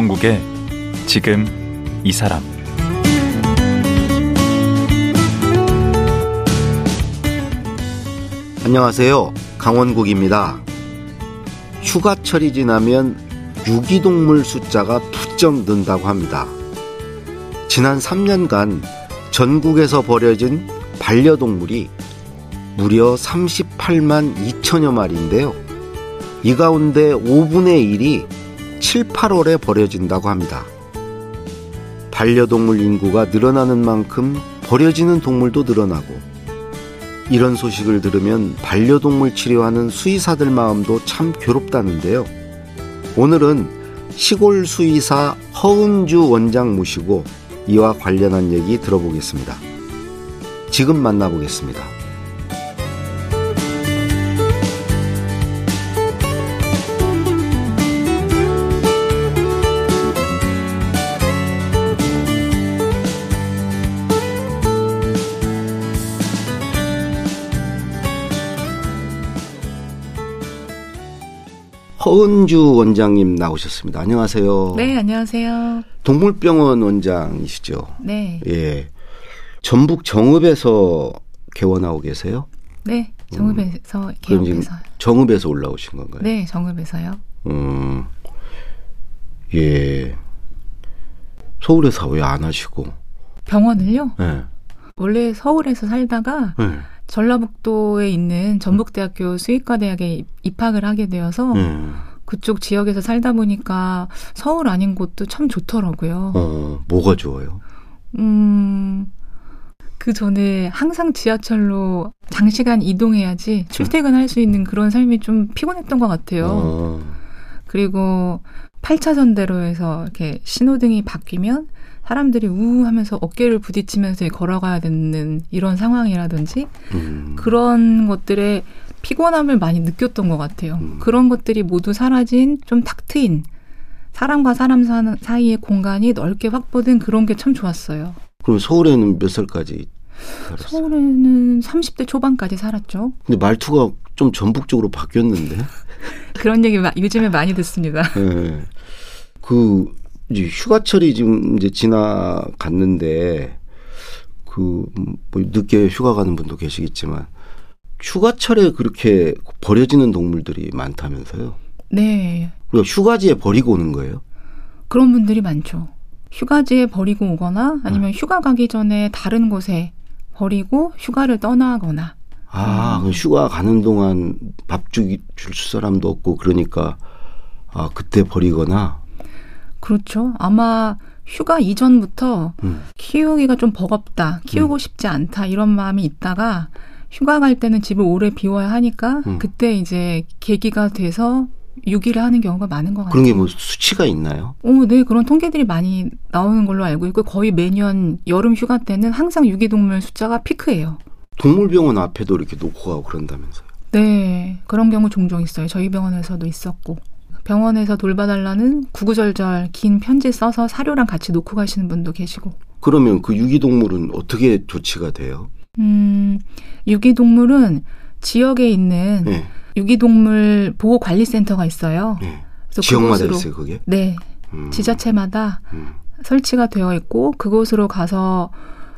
강원국의 지금 이 사람 안녕하세요. 강원국입니다. 휴가철이 지나면 유기동물 숫자가 부쩍 는다고 합니다. 지난 3년간 전국에서 버려진 반려동물이 무려 38만 2천여 마리인데요. 이 가운데 5분의 1이 7, 8월에 버려진다고 합니다. 반려동물 인구가 늘어나는 만큼 버려지는 동물도 늘어나고 이런 소식을 들으면 반려동물 치료하는 수의사들 마음도 참 괴롭다는데요. 오늘은 시골 수의사 허은주 원장 모시고 이와 관련한 얘기 들어보겠습니다. 지금 만나보겠습니다. 허은주 원장님 나오셨습니다. 안녕하세요. 네, 안녕하세요. 동물병원 원장이시죠? 네. 예. 전북 정읍에서 개원하고 계세요? 네, 정읍에서 음. 개업해서. 정읍에서 올라오신 건가요? 네, 정읍에서요. 음, 예. 서울에서 왜 안 하시고? 병원을요? 예. 원래 서울에서 살다가 예. 전라북도에 있는 전북대학교 수의과대학에 입- 입학을 하게 되어서 예. 그쪽 지역에서 살다 보니까 서울 아닌 곳도 참 좋더라고요. 어, 뭐가 좋아요? 음, 그 전에 항상 지하철로 장시간 이동해야지 출퇴근할 수 있는 그런 삶이 좀 피곤했던 것 같아요. 어, 그리고 8차선 대로에서 이렇게 신호등이 바뀌면 사람들이 우우 하면서 어깨를 부딪히면서 걸어가야 되는 이런 상황이라든지 음, 그런 것들에 피곤함을 많이 느꼈던 것 같아요. 음. 그런 것들이 모두 사라진 좀 탁 트인 사람과 사람 사- 사이의 공간이 넓게 확보된 그런 게 참 좋았어요. 그럼 서울에는 몇 살까지 살았어요? 서울에는 30대 초반까지 살았죠. 근데 말투가 좀 전북적으로 바뀌었는데? 그런 얘기 마- 요즘에 많이 듣습니다. 예. 그 이제 휴가철이 지금 이제 지나갔는데 그뭐 늦게 휴가 가는 분도 계시겠지만 휴가철에 그렇게 버려지는 동물들이 많다면서요? 네. 우리가 휴가지에 버리고 오는 거예요? 그런 분들이 많죠. 휴가지에 버리고 오거나 아니면 휴가 가기 전에 다른 곳에 버리고 휴가를 떠나거나 아, 그 휴가 가는 동안 밥 주기 줄 사람도 없고 그러니까 아 그때 버리거나 그렇죠. 아마 휴가 이전부터 음. 키우기가 좀 버겁다, 키우고 싶지 않다 이런 마음이 있다가 휴가 갈 때는 집을 오래 비워야 하니까 음. 그때 이제 계기가 돼서 유기를 하는 경우가 많은 것 같아요. 그런 게 뭐 수치가 있나요? 오, 네, 그런 통계들이 많이 나오는 걸로 알고 있고 거의 매년 여름 휴가 때는 항상 유기동물 숫자가 피크예요. 동물병원 앞에도 이렇게 놓고 가고 그런다면서요? 네, 그런 경우 종종 있어요. 저희 병원에서도 있었고. 병원에서 돌봐달라는 구구절절 긴 편지 써서 사료랑 같이 놓고 가시는 분도 계시고. 그러면 그 유기동물은 어떻게 조치가 돼요? 음, 유기동물은 지역에 있는 네. 유기동물 보호관리센터가 있어요. 네. 지역마다 있어요, 그게? 네, 음. 지자체마다 음. 설치가 되어 있고 그곳으로 가서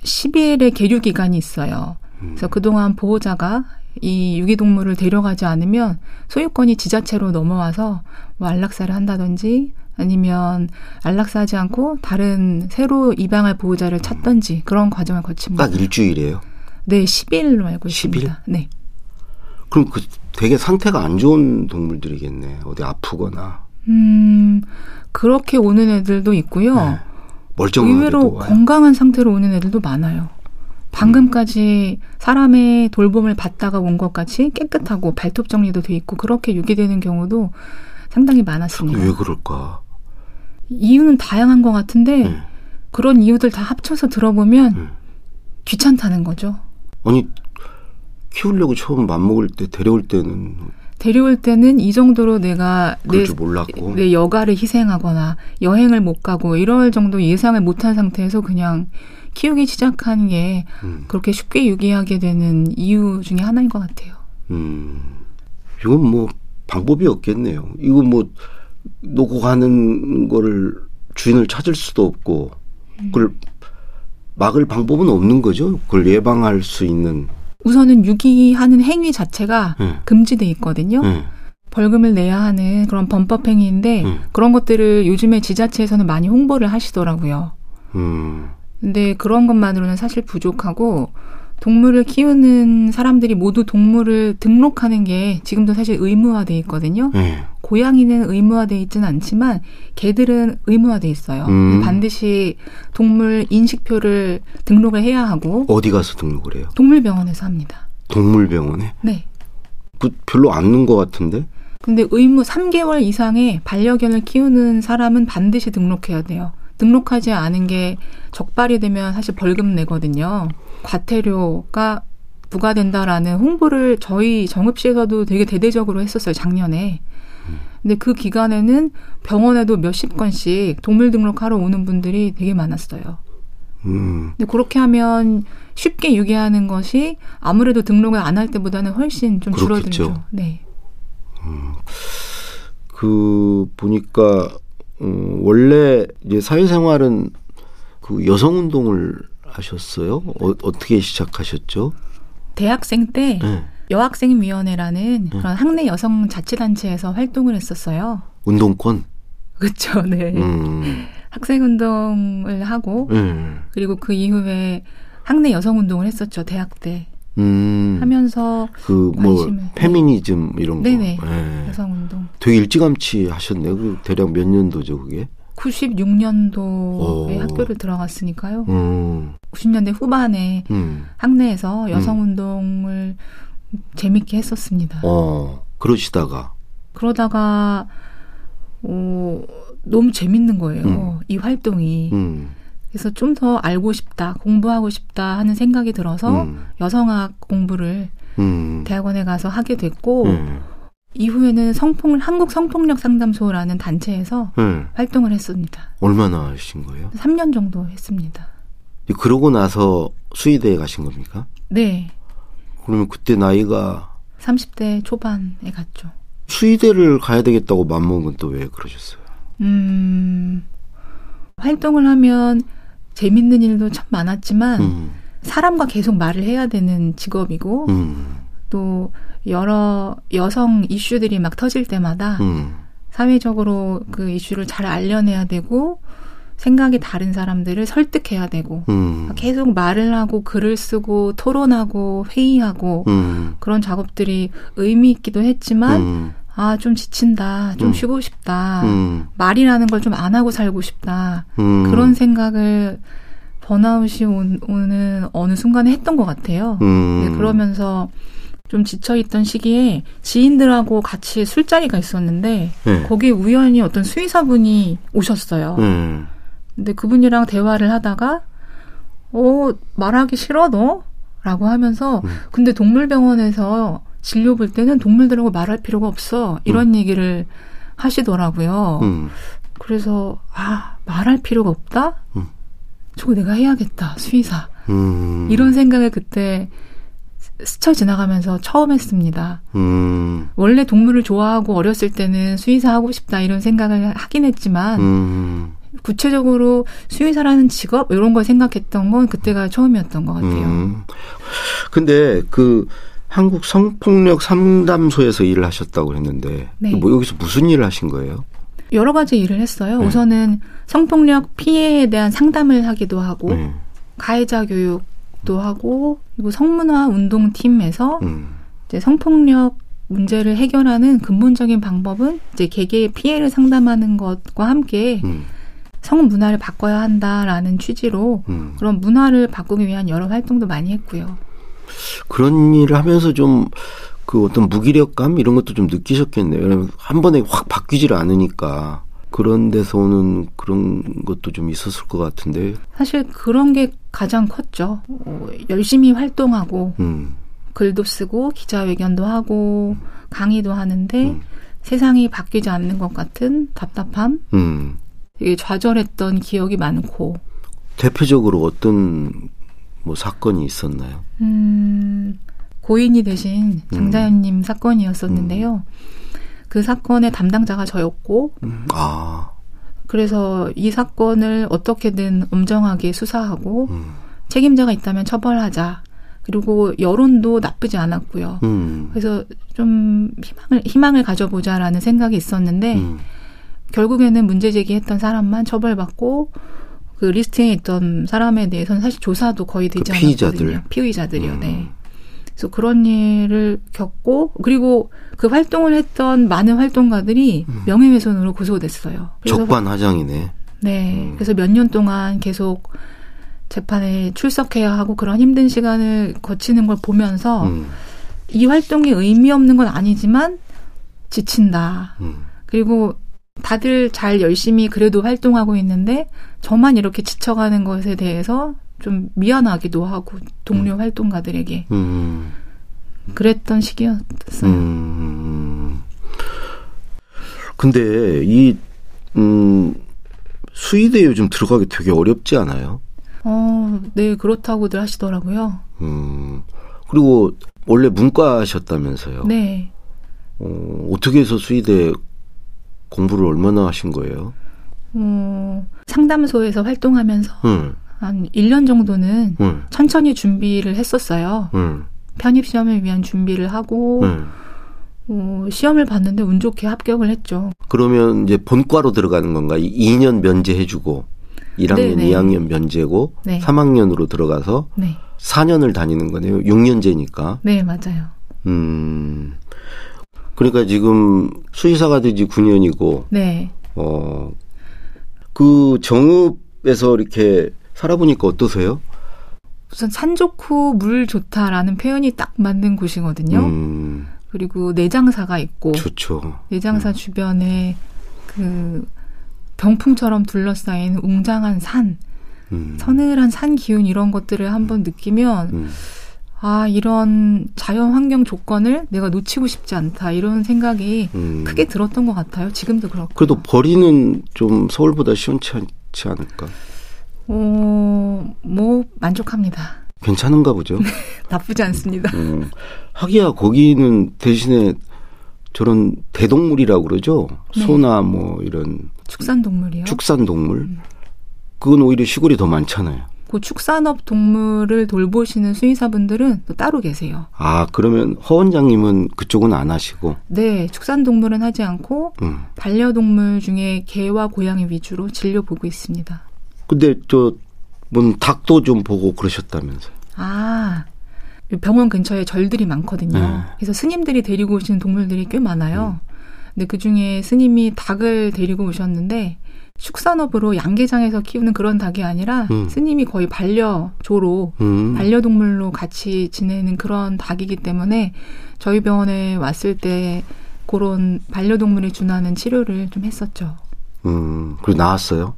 10일의 계류 기간이 있어요. 음. 그래서 그동안 보호자가 이 유기동물을 데려가지 않으면 소유권이 지자체로 넘어와서 뭐 안락사를 한다든지 아니면 안락사하지 않고 다른 새로 입양할 보호자를 찾든지 그런 과정을 거칩니다. 딱 일주일이에요. 네, 10일로 알고 10일? 있습니다. 네. 그럼 그 되게 상태가 안 좋은 동물들이겠네. 어디 아프거나 음, 그렇게 오는 애들도 있고요. 네. 멀쩡하게도 의외로. 건강한 상태로 오는 애들도 많아요. 방금까지 사람의 돌봄을 받다가 온 것 같이 깨끗하고 발톱 정리도 돼 있고 그렇게 유기되는 경우도 상당히 많았습니다. 왜 그럴까? 이유는 다양한 것 같은데 네. 그런 이유들 다 합쳐서 들어보면 음. 귀찮다는 거죠. 아니 키우려고 처음 맘먹을 때 데려올 때는 데려올 때는 이 정도로 내가 내, 줄 몰랐고 내 여가를 희생하거나 여행을 못 가고 이럴 정도 예상을 못한 상태에서 그냥 키우기 시작하는 게 음. 그렇게 쉽게 유기하게 되는 이유 중에 하나인 것 같아요. 음, 이건 뭐 방법이 없겠네요. 이거 뭐 놓고 가는 거를 주인을 찾을 수도 없고 그걸 막을 방법은 없는 거죠. 그걸 예방할 수 있는. 우선은 유기하는 행위 자체가 예. 금지돼 있거든요. 예. 벌금을 내야 하는 그런 범법 행위인데 음. 그런 것들을 요즘에 지자체에서는 많이 홍보를 하시더라고요. 음. 근데 그런 것만으로는 사실 부족하고 동물을 키우는 사람들이 모두 동물을 등록하는 게 지금도 사실 의무화돼 있거든요. 예. 고양이는 의무화돼 있지는 않지만 개들은 의무화돼 있어요. 음. 반드시 동물 인식표를 등록을 해야 하고 어디 가서 등록을 해요? 동물병원에서 합니다. 동물병원에? 네. 그 별로 않는 것 같은데? 근데 의무 3개월 이상의 반려견을 키우는 사람은 반드시 등록해야 돼요. 등록하지 않은 게 적발이 되면 사실 벌금 내거든요. 과태료가 부과된다라는 홍보를 저희 정읍시에서도 되게 대대적으로 했었어요, 작년에. 근데 그 기간에는 병원에도 몇십 건씩 동물 등록하러 오는 분들이 되게 많았어요. 음. 근데 그렇게 하면 쉽게 유기하는 것이 아무래도 등록을 안 할 때보다는 훨씬 좀 그렇겠죠. 줄어들죠. 네. 그 보니까 어, 원래 이제 사회생활은 그 여성 운동을 하셨어요? 어, 어떻게 시작하셨죠? 대학생 때 네. 여학생위원회라는 그런 학내 여성 자치단체에서 활동을 했었어요. 운동권. 그렇죠. 네. 음. 학생 운동을 하고 네. 그리고 그 이후에 학내 여성 운동을 했었죠. 대학 때 음. 하면서 그뭐 관심을- 페미니즘 이런 거. 네네. 예. 여성 운동 되게 일찌감치 하셨네요. 그 대략 몇 년도죠, 그게? 96년도에 오. 학교를 들어갔으니까요. 음. 90년대 후반에 음. 학내에서 여성 운동을 재밌게 했었습니다. 어. 그러시다가 그러다가 어, 너무 재밌는 거예요. 음. 이 활동이. 음. 그래서 좀 더 알고 싶다, 공부하고 싶다 하는 생각이 들어서 음. 여성학 공부를 음. 대학원에 가서 하게 됐고 음. 이후에는 성폭 한국 성폭력 상담소라는 단체에서 음. 활동을 했습니다. 얼마나 하신 거예요? 3년 정도 했습니다. 그러고 나서 수의대에 가신 겁니까? 네. 그러면 그때 나이가 30대 초반에 갔죠. 수의대를 가야 되겠다고 맘먹은 건또왜 그러셨어요? 음, 활동을 하면 재밌는 일도 참 많았지만 음. 사람과 계속 말을 해야 되는 직업이고 음. 또 여러 여성 이슈들이 막 터질 때마다 음. 사회적으로 그 이슈를 잘 알려내야 되고 생각이 다른 사람들을 설득해야 되고 음. 계속 말을 하고 글을 쓰고 토론하고 회의하고 음. 그런 작업들이 의미 있기도 했지만 음. 아 좀 지친다 좀 음. 쉬고 싶다 음. 말이라는 걸 좀 안 하고 살고 싶다 음. 그런 생각을 번아웃이 온- 오는 어느 순간에 했던 것 같아요. 음. 네, 그러면서 좀 지쳐있던 시기에 지인들하고 같이 술자리가 있었는데 네. 거기에 우연히 어떤 수의사분이 오셨어요. 음. 근데 그분이랑 대화를 하다가 어 말하기 싫어 너? 라고 하면서 음. 근데 동물병원에서 진료 볼 때는 동물들하고 말할 필요가 없어 이런 얘기를 하시더라고요. 음. 그래서 아 말할 필요가 없다. 음. 저거 내가 해야겠다 수의사 음. 이런 생각을 그때 스쳐 지나가면서 처음 했습니다. 음. 원래 동물을 좋아하고 어렸을 때는 수의사 하고 싶다 이런 생각을 하긴 했지만 음. 구체적으로 수의사라는 직업 이런 걸 생각했던 건 그때가 처음이었던 것 같아요. 음. 근데 그 한국 성폭력 상담소에서 일을 하셨다고 했는데 네. 뭐 여기서 무슨 일을 하신 거예요? 여러 가지 일을 했어요. 네. 우선은 성폭력 피해에 대한 상담을 하기도 하고 네. 가해자 교육도 하고 그리고 성문화 운동팀에서 음. 이제 성폭력 문제를 해결하는 근본적인 방법은 이제 개개의 피해를 상담하는 것과 함께 음. 성 문화를 바꿔야 한다라는 취지로 음. 그런 문화를 바꾸기 위한 여러 활동도 많이 했고요. 그런 일을 하면서 좀 그 어떤 무기력감 이런 것도 좀 느끼셨겠네요. 왜냐면 한 번에 확 바뀌질 않으니까 그런 데서 오는 그런 것도 좀 있었을 것 같은데. 사실 그런 게 가장 컸죠. 어, 열심히 활동하고 음. 글도 쓰고 기자회견도 하고 강의도 하는데 음. 세상이 바뀌지 않는 것 같은 답답함, 음. 되게 좌절했던 기억이 많고 대표적으로 어떤 뭐 사건이 있었나요? 음, 고인이 되신 장자연님 사건이었었는데요. 그 사건의 담당자가 저였고 음, 아, 그래서 이 사건을 어떻게든 엄정하게 수사하고 음, 책임자가 있다면 처벌하자. 그리고 여론도 나쁘지 않았고요. 음, 그래서 좀 희망을 희망을 가져보자라는 생각이 있었는데 음, 결국에는 문제 제기했던 사람만 처벌받고 그 리스트에 있던 사람에 대해서는 사실 조사도 거의 되지 그 피의자들. 않았거든요. 피의자들이요. 음. 네. 그래서 그런 일을 겪고 그리고 그 활동을 했던 많은 활동가들이 명예훼손으로 고소됐어요. 적반하장이네. 네. 그래서 몇 년 동안 계속 재판에 출석해야 하고 그런 힘든 시간을 거치는 걸 보면서 음, 이 활동이 의미 없는 건 아니지만 지친다. 음, 그리고 다들 잘 열심히 그래도 활동하고 있는데 저만 이렇게 지쳐가는 것에 대해서 좀 미안하기도 하고 동료 활동가들에게 음, 그랬던 시기였어요. 음. 근데 이 음, 수의대 요즘 들어가기 되게 어렵지 않아요? 어, 네 그렇다고들 하시더라고요. 음, 그리고 원래 문과셨다면서요? 네. 어, 어떻게 해서 수의대 공부를 얼마나 하신 거예요? 어, 상담소에서 활동하면서 응, 한 1년 정도는 응, 천천히 준비를 했었어요. 응, 편입 시험을 위한 준비를 하고 응. 어, 시험을 봤는데 운 좋게 합격을 했죠. 그러면 이제 본과로 들어가는 건가? 2년 면제해주고 1학년, 네네. 2학년 면제고 네. 3학년으로 들어가서 네. 4년을 다니는 거네요. 6년제니까. 네, 맞아요. 음. 그러니까 지금 수의사가 되지 9년이고 네. 어. 그 정읍에서 이렇게 살아보니까 어떠세요? 우선 산 좋고 물 좋다라는 표현이 딱 맞는 곳이거든요. 음, 그리고 내장사가 있고 좋죠. 내장사 주변에 그 병풍처럼 둘러싸인 웅장한 산, 음, 서늘한 산 기운 이런 것들을 한번 느끼면 음, 아 이런 자연 환경 조건을 내가 놓치고 싶지 않다 이런 생각이 음. 크게 들었던 것 같아요. 지금도 그렇고. 그래도 벌이는 좀 서울보다 시원치 않지 않을까? 어, 뭐 만족합니다. 괜찮은가 보죠. 나쁘지 않습니다. 음. 하기야 거기는 대신에 저런 대동물이라고 그러죠. 네. 소나 뭐 이런 축산 동물이요. 축산 동물. 그건 오히려 시골이 더 많잖아요. 그 축산업 동물을 돌보시는 수의사분들은 또 따로 계세요. 아 그러면 허 원장님은 그쪽은 안 하시고. 네, 축산 동물은 하지 않고 음. 반려동물 중에 개와 고양이 위주로 진료 보고 있습니다. 근데 저 뭔 닭도 좀 보고 그러셨다면서요. 아, 병원 근처에 절들이 많거든요. 네. 그래서 스님들이 데리고 오시는 동물들이 꽤 많아요. 근데 그 중에 스님이 닭을 데리고 오셨는데 축산업으로 양계장에서 키우는 그런 닭이 아니라 음. 스님이 거의 반려조로 음. 반려동물로 같이 지내는 그런 닭이기 때문에 저희 병원에 왔을 때 그런 반려동물에 준하는 치료를 좀 했었죠. 음. 그리고 나왔어요.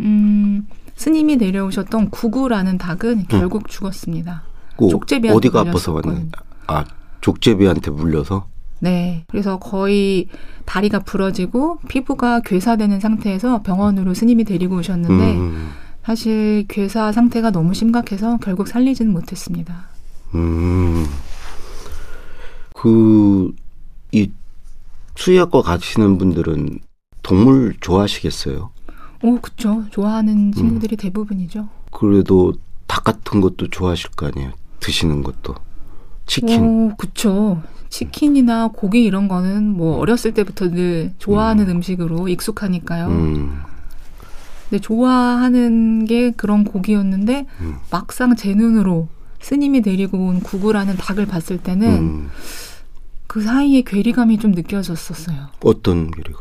음, 스님이 내려오셨던 구구라는 닭은 결국 죽었습니다. 그 족제비한테 어디가 아파서? 물렸었거든요. 아 족제비한테 물려서. 네. 그래서 거의 다리가 부러지고 피부가 괴사되는 상태에서 병원으로 스님이 데리고 오셨는데 음. 사실 괴사 상태가 너무 심각해서 결국 살리지는 못했습니다. 음. 그, 이, 수의학과 가시는 분들은 동물 좋아하시겠어요? 오, 그쵸. 음. 좋아하는 친구들이 대부분이죠. 그래도 닭 같은 것도 좋아하실 거 아니에요? 드시는 것도. 치킨. 오, 그쵸. 치킨이나 고기 이런 거는 뭐 어렸을 때부터 늘 좋아하는 음. 식으로 익숙하니까요. 음. 근데 좋아하는 게 그런 고기였는데 음. 막상 제 눈으로 스님이 데리고 온 구구라는 닭을 봤을 때는 음. 그 사이에 괴리감이 좀 느껴졌었어요. 어떤 요리가?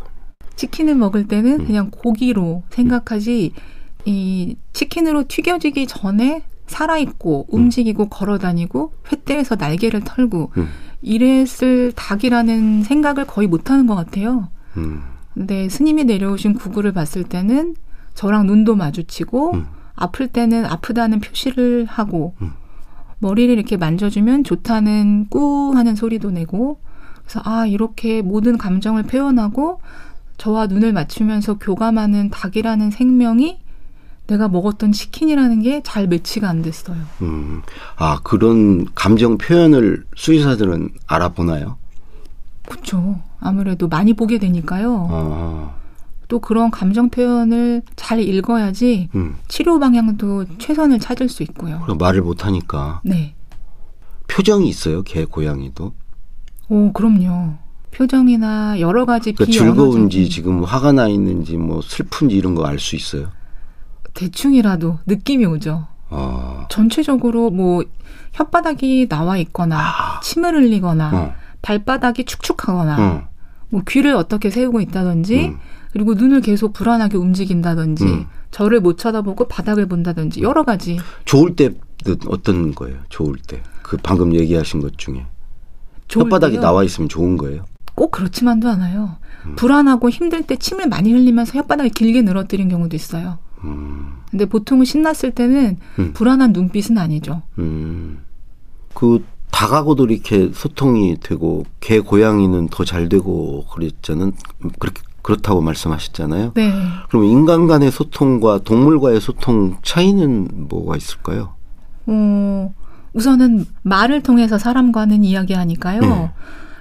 치킨을 먹을 때는 음. 그냥 고기로 생각하지 이 치킨으로 튀겨지기 전에 살아있고 움직이고 걸어다니고 횃대에서 날개를 털고 음. 이랬을 닭이라는 생각을 거의 못하는 것 같아요. 음. 근데 스님이 내려오신 구구를 봤을 때는 저랑 눈도 마주치고 음. 아플 때는 아프다는 표시를 하고 음. 머리를 이렇게 만져주면 좋다는 꾸 하는 소리도 내고 그래서 아 이렇게 모든 감정을 표현하고 저와 눈을 맞추면서 교감하는 닭이라는 생명이 내가 먹었던 치킨이라는 게 잘 매치가 안 됐어요. 음. 아, 그런 감정 표현을 수의사들은 알아보나요? 그렇죠. 아무래도 많이 보게 되니까요. 어. 또 그런 감정 표현을 잘 읽어야지 음. 치료 방향도 최선을 찾을 수 있고요. 그럼 말을 못 하니까 네. 표정이 있어요. 개 고양이도. 오, 그럼요. 표정이나 여러 가지 그러니까 즐거운지 지금 화가 나 있는지 뭐 슬픈지 이런 거 알 수 있어요. 대충이라도 느낌이 오죠. 아. 전체적으로 뭐 혓바닥이 나와 있거나 침을 흘리거나 어. 발바닥이 축축하거나 어. 뭐 귀를 어떻게 세우고 있다든지 음. 그리고 눈을 계속 불안하게 움직인다든지 음. 저를 못 쳐다보고 바닥을 본다든지 여러 가지 좋을 때 어떤 거예요? 좋을 때. 그 방금 얘기하신 것 중에 혓바닥이 때요. 나와 있으면 좋은 거예요. 꼭 그렇지만도 않아요. 음. 불안하고 힘들 때 침을 많이 흘리면서 혓바닥을 길게 늘어뜨린 경우도 있어요. 음. 근데 보통은 신났을 때는 음. 불안한 눈빛은 아니죠. 음. 그 다가고도 이렇게 소통이 되고 개 고양이는 더 잘 되고 그랬잖아요. 그렇게 그렇다고 말씀하셨잖아요. 네. 그럼 인간 간의 소통과 동물과의 소통 차이는 뭐가 있을까요? 어, 우선은 말을 통해서 사람과는 이야기하니까요. 네.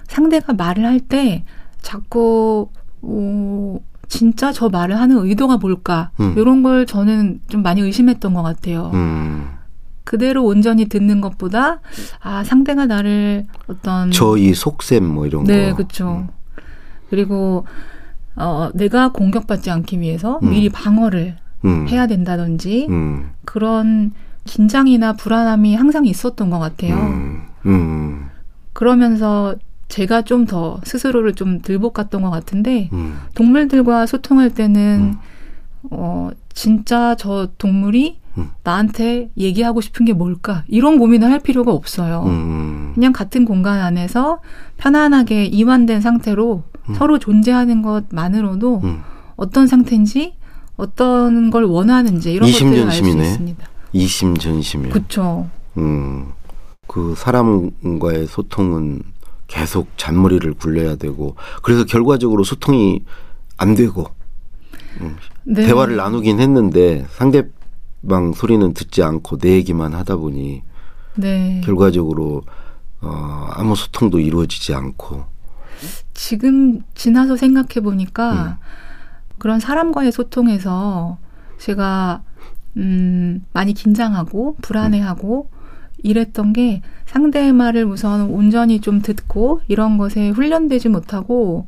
상대가 말을 할 때 자꾸 어, 진짜 저 말을 하는 의도가 뭘까 음. 이런 걸 저는 좀 많이 의심했던 것 같아요. 음. 그대로 온전히 듣는 것보다 아 상대가 나를 어떤 저 이 속셈 뭐 이런 음. 네 거. 그렇죠. 그리고 어, 내가 공격받지 않기 위해서 음. 미리 방어를 음. 해야 된다든지 음. 그런 긴장이나 불안함이 항상 있었던 것 같아요. 음. 음. 그러면서 제가 좀 더 스스로를 좀 들볶았던 것 같은데 음. 동물들과 소통할 때는 어 진짜 저 동물이 음. 나한테 얘기하고 싶은 게 뭘까 이런 고민을 할 필요가 없어요. 음. 그냥 같은 공간 안에서 편안하게 이완된 상태로 서로 존재하는 것만으로도 음. 어떤 상태인지 어떤 걸 원하는지 이런 것들을 알 수. 있습니다. 이심전심이요. 그렇죠. 음. 그 사람과의 소통은 계속 잔머리를 굴려야 되고 그래서 결과적으로 소통이 안 되고 네. 대화를 나누긴 했는데 상대방 소리는 듣지 않고 내 얘기만 하다 보니 네. 결과적으로 어, 아무 소통도 이루어지지 않고 지금 지나서 생각해 보니까 음. 그런 사람과의 소통에서 제가 음 많이 긴장하고 불안해하고 이랬던 게 상대의 말을 우선 온전히 좀 듣고 이런 것에 훈련되지 못하고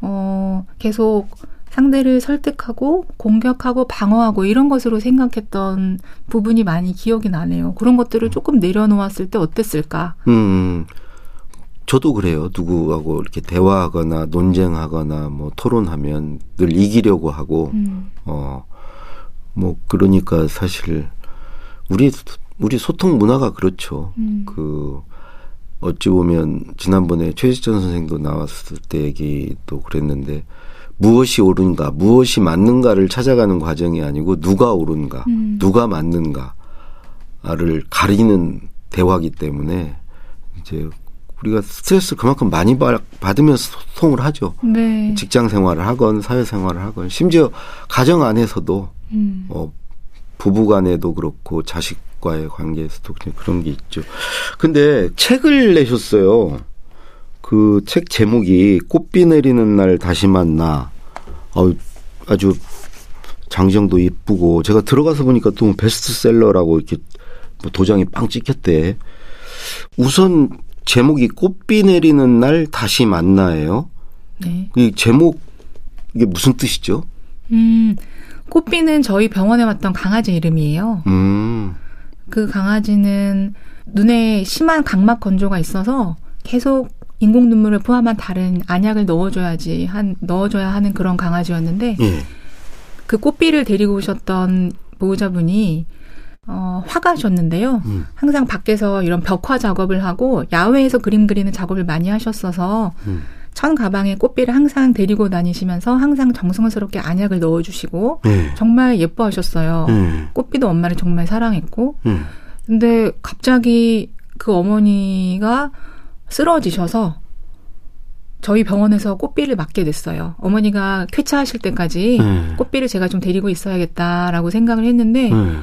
어 계속 상대를 설득하고 공격하고 방어하고 이런 것으로 생각했던 부분이 많이 기억이 나네요. 그런 것들을 조금 내려놓았을 때 어땠을까? 음, 저도 그래요. 누구하고 이렇게 대화하거나 논쟁하거나 뭐 토론하면 늘 이기려고 하고, 음. 어, 뭐, 그러니까 사실, 우리, 우리 소통 문화가 그렇죠. 음. 그, 어찌 보면, 지난번에 최지천 선생도 나왔을 때 얘기도 그랬는데, 무엇이 옳은가, 무엇이 맞는가를 찾아가는 과정이 아니고, 누가 옳은가, 음. 누가 맞는가를 가리는 대화기 때문에, 이제, 우리가 스트레스 그만큼 많이 받- 받으면서 소통을 하죠. 네. 직장 생활을 하건 사회 생활을 하건 심지어 가정 안에서도 음. 어 부부 간에도 그렇고 자식 과의 관계에서도 그냥 그런 게 있죠. 근데 책을 내셨어요. 그 책 제목이 꽃비 내리는 날 다시 만나. 어 아주 장정도 이쁘고 제가 들어가서 보니까 또 베스트셀러라고 이렇게 뭐 도장이 빵 찍혔대. 우선 제목이 꽃비 내리는 날 다시 만나예요. 네. 이 제목 이게 무슨 뜻이죠? 음, 꽃비는 저희 병원에 왔던 강아지 이름이에요. 음, 그 강아지는 눈에 심한 각막 건조가 있어서 계속 인공 눈물을 포함한 다른 안약을 넣어줘야지 한 넣어줘야 하는 그런 강아지였는데 예. 그 꽃비를 데리고 오셨던 보호자분이 어, 화가셨는데요. 음. 항상 밖에서 이런 벽화 작업을 하고 야외에서 그림 그리는 작업을 많이 하셨어서 음. 천 가방에 꽃비를 항상 데리고 다니시면서 항상 정성스럽게 안약을 넣어주시고 예. 정말 예뻐하셨어요. 예. 꽃비도 엄마를 정말 사랑했고 예. 근데 갑자기 그 어머니가 쓰러지셔서 저희 병원에서 꽃비를 맡게 됐어요. 어머니가 쾌차하실 때까지 예. 꽃비를 제가 좀 데리고 있어야겠다라고 생각을 했는데 예.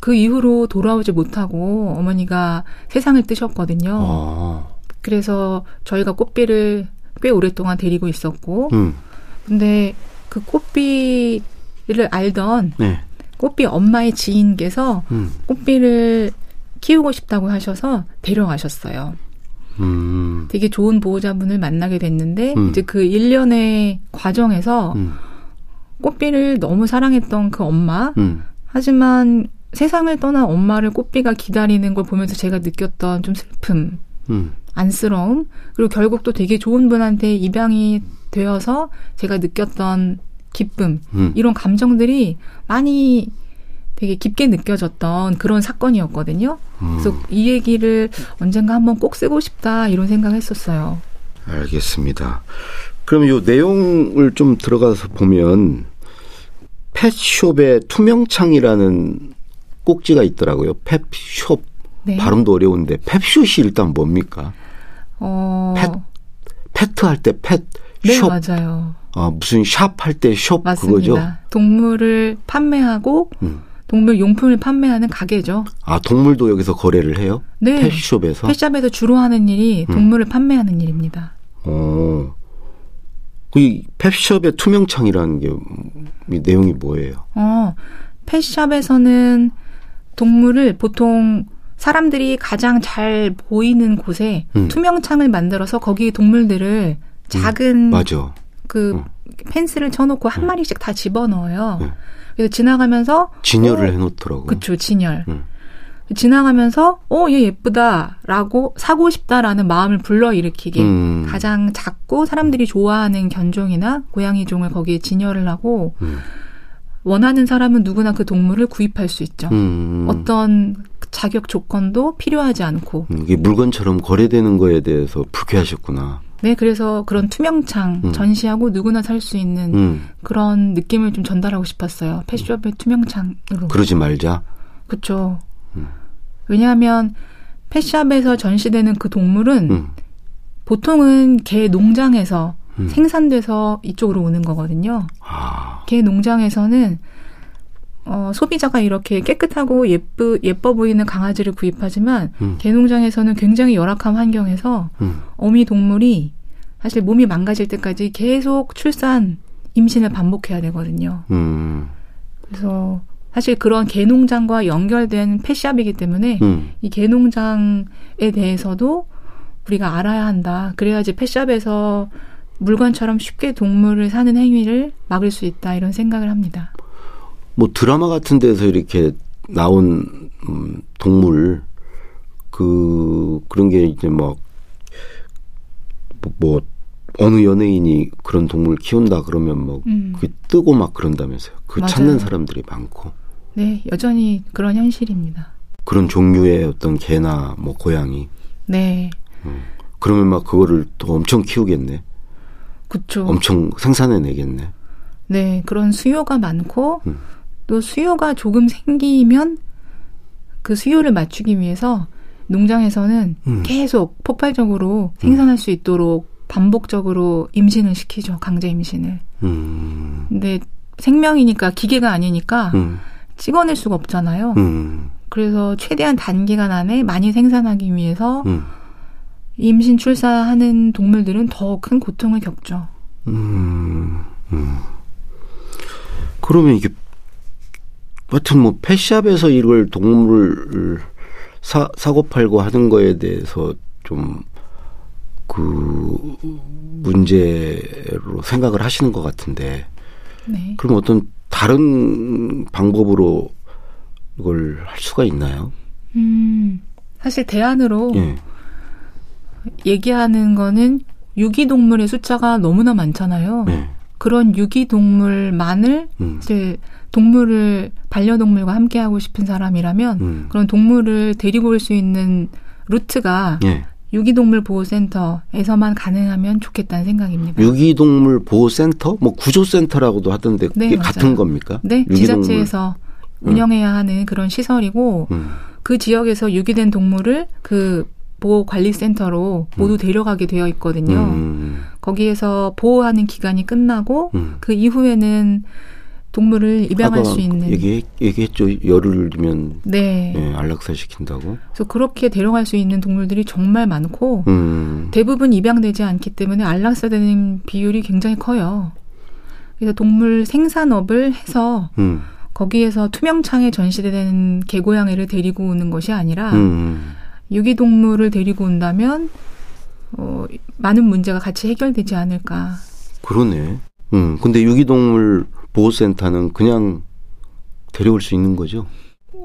그 이후로 돌아오지 못하고 어머니가 세상을 뜨셨거든요. 어. 그래서 저희가 꽃비를 꽤 오랫동안 데리고 있었고, 음. 근데 그 꽃비를 알던 네. 꽃비 엄마의 지인께서 음. 꽃비를 키우고 싶다고 하셔서 데려가셨어요. 음. 되게 좋은 보호자분을 만나게 됐는데 음. 이제 그 일련의 과정에서 음. 꽃비를 너무 사랑했던 그 엄마 음. 하지만 세상을 떠난 엄마를 꽃비가 기다리는 걸 보면서 제가 느꼈던 좀 슬픔, 음. 안쓰러움, 그리고 결국 또 되게 좋은 분한테 입양이 되어서 제가 느꼈던 기쁨, 음. 이런 감정들이 많이 되게 깊게 느껴졌던 그런 사건이었거든요. 그래서 음. 이 얘기를 언젠가 한번 꼭 쓰고 싶다 이런 생각을 했었어요. 알겠습니다. 그럼 요 내용을 좀 들어가서 보면 펫숍의 투명창이라는 꼭지가 있더라고요. 펫숍 네. 발음도 어려운데 펫숍이 일단 뭡니까? 어, 펫, 페트 할 때 펫, 네 숍, 맞아요. 아, 무슨 샵 할 때숍 맞습니다. 그거죠? 동물을 판매하고 음. 동물 용품을 판매하는 가게죠. 아, 동물도 여기서 거래를 해요? 네. 펫숍에서? 펫샵에서 주로 하는 일이 음. 동물을 판매하는 일입니다. 어. 그 펫숍의 투명창이라는 게이 내용이 뭐예요? 어, 펫샵에서는 동물을 보통 사람들이 가장 잘 보이는 곳에 음. 투명 창을 만들어서 거기 동물들을 작은 맞아. 그 음. 펜스를 쳐놓고 한 마리씩 다 집어넣어요. 음. 그래서 지나가면서 진열을 어, 해놓더라고. 그쵸 진열. 음. 지나가면서 어 얘 예쁘다라고 사고 싶다라는 마음을 불러일으키게 음. 가장 작고 사람들이 좋아하는 견종이나 고양이 종을 거기에 진열을 하고 음. 원하는 사람은 누구나 그 동물을 구입할 수 있죠. 음. 어떤 자격 조건도 필요하지 않고. 음, 이게 물건처럼 거래되는 거에 대해서 불쾌하셨구나. 네, 그래서 그런 투명창 음. 전시하고 누구나 살 수 있는 음. 그런 느낌을 좀 전달하고 싶었어요. 펫숍의 투명창으로. 그러지 말자. 그렇죠. 음. 왜냐하면 펫샵에서 전시되는 그 동물은 음. 보통은 개 농장에서 음. 생산돼서 이쪽으로 오는 거거든요. 아. 개 농장에서는 어, 소비자가 이렇게 깨끗하고 예쁘 예뻐 보이는 강아지를 구입하지만 음. 개 농장에서는 굉장히 열악한 환경에서 음. 어미 동물이 사실 몸이 망가질 때까지 계속 출산 임신을 반복해야 되거든요. 음. 그래서 사실 그런 개농장과 연결된 펫샵이기 때문에 음. 이 개농장에 대해서도 우리가 알아야 한다. 그래야지 펫샵에서 물건처럼 쉽게 동물을 사는 행위를 막을 수 있다. 이런 생각을 합니다. 뭐 드라마 같은 데서 이렇게 나온 음, 동물 그 그런 게 이제 막 뭐, 뭐 어느 연예인이 그런 동물 키운다 그러면 뭐 음. 그게 뜨고 막 그런다면서요. 그. 찾는 사람들이 많고 네, 여전히 그런 현실입니다. 그런 종류의 어떤 개나 뭐 고양이 네, 그러면 막 그거를 또 엄청 키우겠네. 그쵸. 엄청 생산해내겠네. 네, 그런 수요가 많고 음. 또 수요가 조금 생기면 그 수요를 맞추기 위해서 농장에서는 음. 계속 폭발적으로 생산할 수 있도록 반복적으로 임신을 시키죠. 강제 임신을. 음, 근데 생명이니까 기계가 아니니까 음, 찍어낼 수가 없잖아요. 음, 그래서 최대한 단기간 안에 많이 생산하기 위해서 음, 임신 출산하는 동물들은 더 큰 고통을 겪죠. 음, 음. 그러면 이게 하여튼 뭐 펫샵에서 이걸 동물을 사, 사고 팔고 하는 거에 대해서 좀 그 문제로 생각을 하시는 것 같은데 네. 그럼 어떤 다른 방법으로 이걸 할 수가 있나요? 음, 사실 대안으로 예. 얘기하는 거는 유기동물의 숫자가 너무나 많잖아요. 예. 그런 유기동물만을 음. 이제 동물을 반려동물과 함께 하고 싶은 사람이라면 음. 그런 동물을 데리고 올 수 있는 루트가 예. 유기동물 보호센터에서만 가능하면 좋겠다는 생각입니다. 유기동물 보호센터, 뭐 구조센터라고도 하던데 네, 그게 맞아요. 같은 겁니까? 네, 유기동물. 지자체에서 운영해야 하는 그런 시설이고 음. 그 지역에서 유기된 동물을 그 보호관리센터로 모두 데려가게 되어 있거든요. 음. 거기에서 보호하는 기간이 끝나고 음. 그 이후에는 동물을 입양할 수 있는 얘기 얘기했죠. 열을 들면 네. 예, 안락사 시킨다고. 그래서 그렇게 데려갈 수 있는 동물들이 정말 많고 음. 대부분 입양되지 않기 때문에 안락사되는 비율이 굉장히 커요. 그래서 동물 생산업을 해서 음. 거기에서 투명창에 전시되는 개고양이를 데리고 오는 것이 아니라 음. 유기동물을 데리고 온다면 어, 많은 문제가 같이 해결되지 않을까. 그러네. 음. 근데 유기동물 보호센터는 그냥 데려올 수 있는 거죠.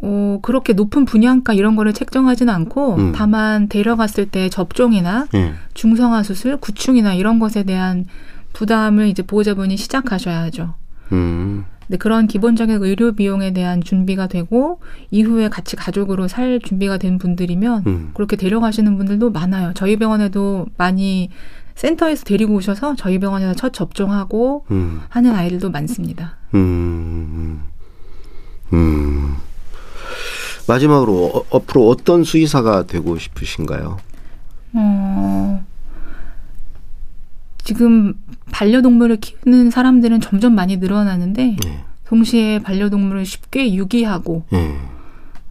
어, 그렇게 높은 분양가 이런 거를 책정하지는 않고 음. 다만 데려갔을 때 접종이나 예. 중성화 수술, 구충이나 이런 것에 대한 부담을 이제 보호자분이 시작하셔야죠. 음. 근데 그런 기본적인 의료 비용에 대한 준비가 되고 이후에 같이 가족으로 살 준비가 된 분들이면 음. 그렇게 데려가시는 분들도 많아요. 저희 병원에도 많이 센터에서 데리고 오셔서 저희 병원에서 첫 접종하고 음. 하는 아이들도 많습니다. 음. 음. 마지막으로 어, 앞으로 어떤 수의사가 되고 싶으신가요? 어, 지금 반려동물을 키우는 사람들은 점점 많이 늘어나는데 예. 동시에 반려동물을 쉽게 유기하고 예.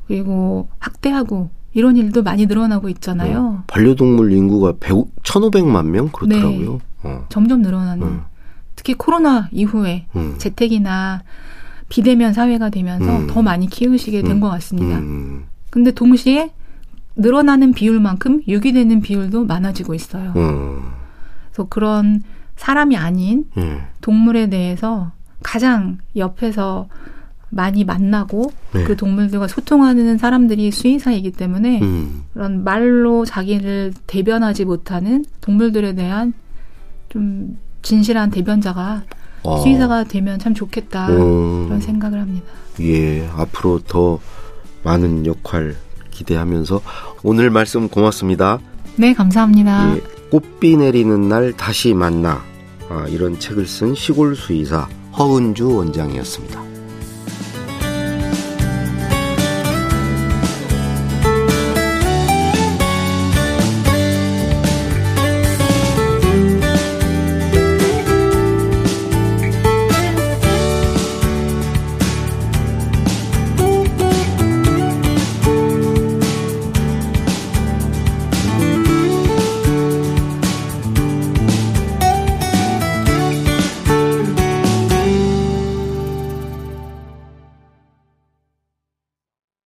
그리고 학대하고 이런 일도 많이 늘어나고 있잖아요. 어, 반려동물 인구가 100, 1,500만 명 그렇더라고요. 어. 점점 늘어나는. 음. 특히 코로나 이후에 음. 재택이나 비대면 사회가 되면서 음. 더 많이 키우시게 된 것 같습니다. 음. 근데 동시에 늘어나는 비율만큼 유기되는 비율도 많아지고 있어요. 어. 그래서 그런 사람이 아닌 예. 동물에 대해서 가장 옆에서 많이 만나고 네. 그 동물들과 소통하는 사람들이 수의사이기 때문에 음. 그런 말로 자기를 대변하지 못하는 동물들에 대한 좀 진실한 대변자가 어. 수의사가 되면 참 좋겠다 어. 그런 생각을 합니다. 예, 앞으로 더 많은 역할 기대하면서 오늘 말씀 고맙습니다. 네, 감사합니다. 예, 꽃비 내리는 날 다시 만나 아, 이런 책을 쓴 시골 수의사 허은주 원장이었습니다.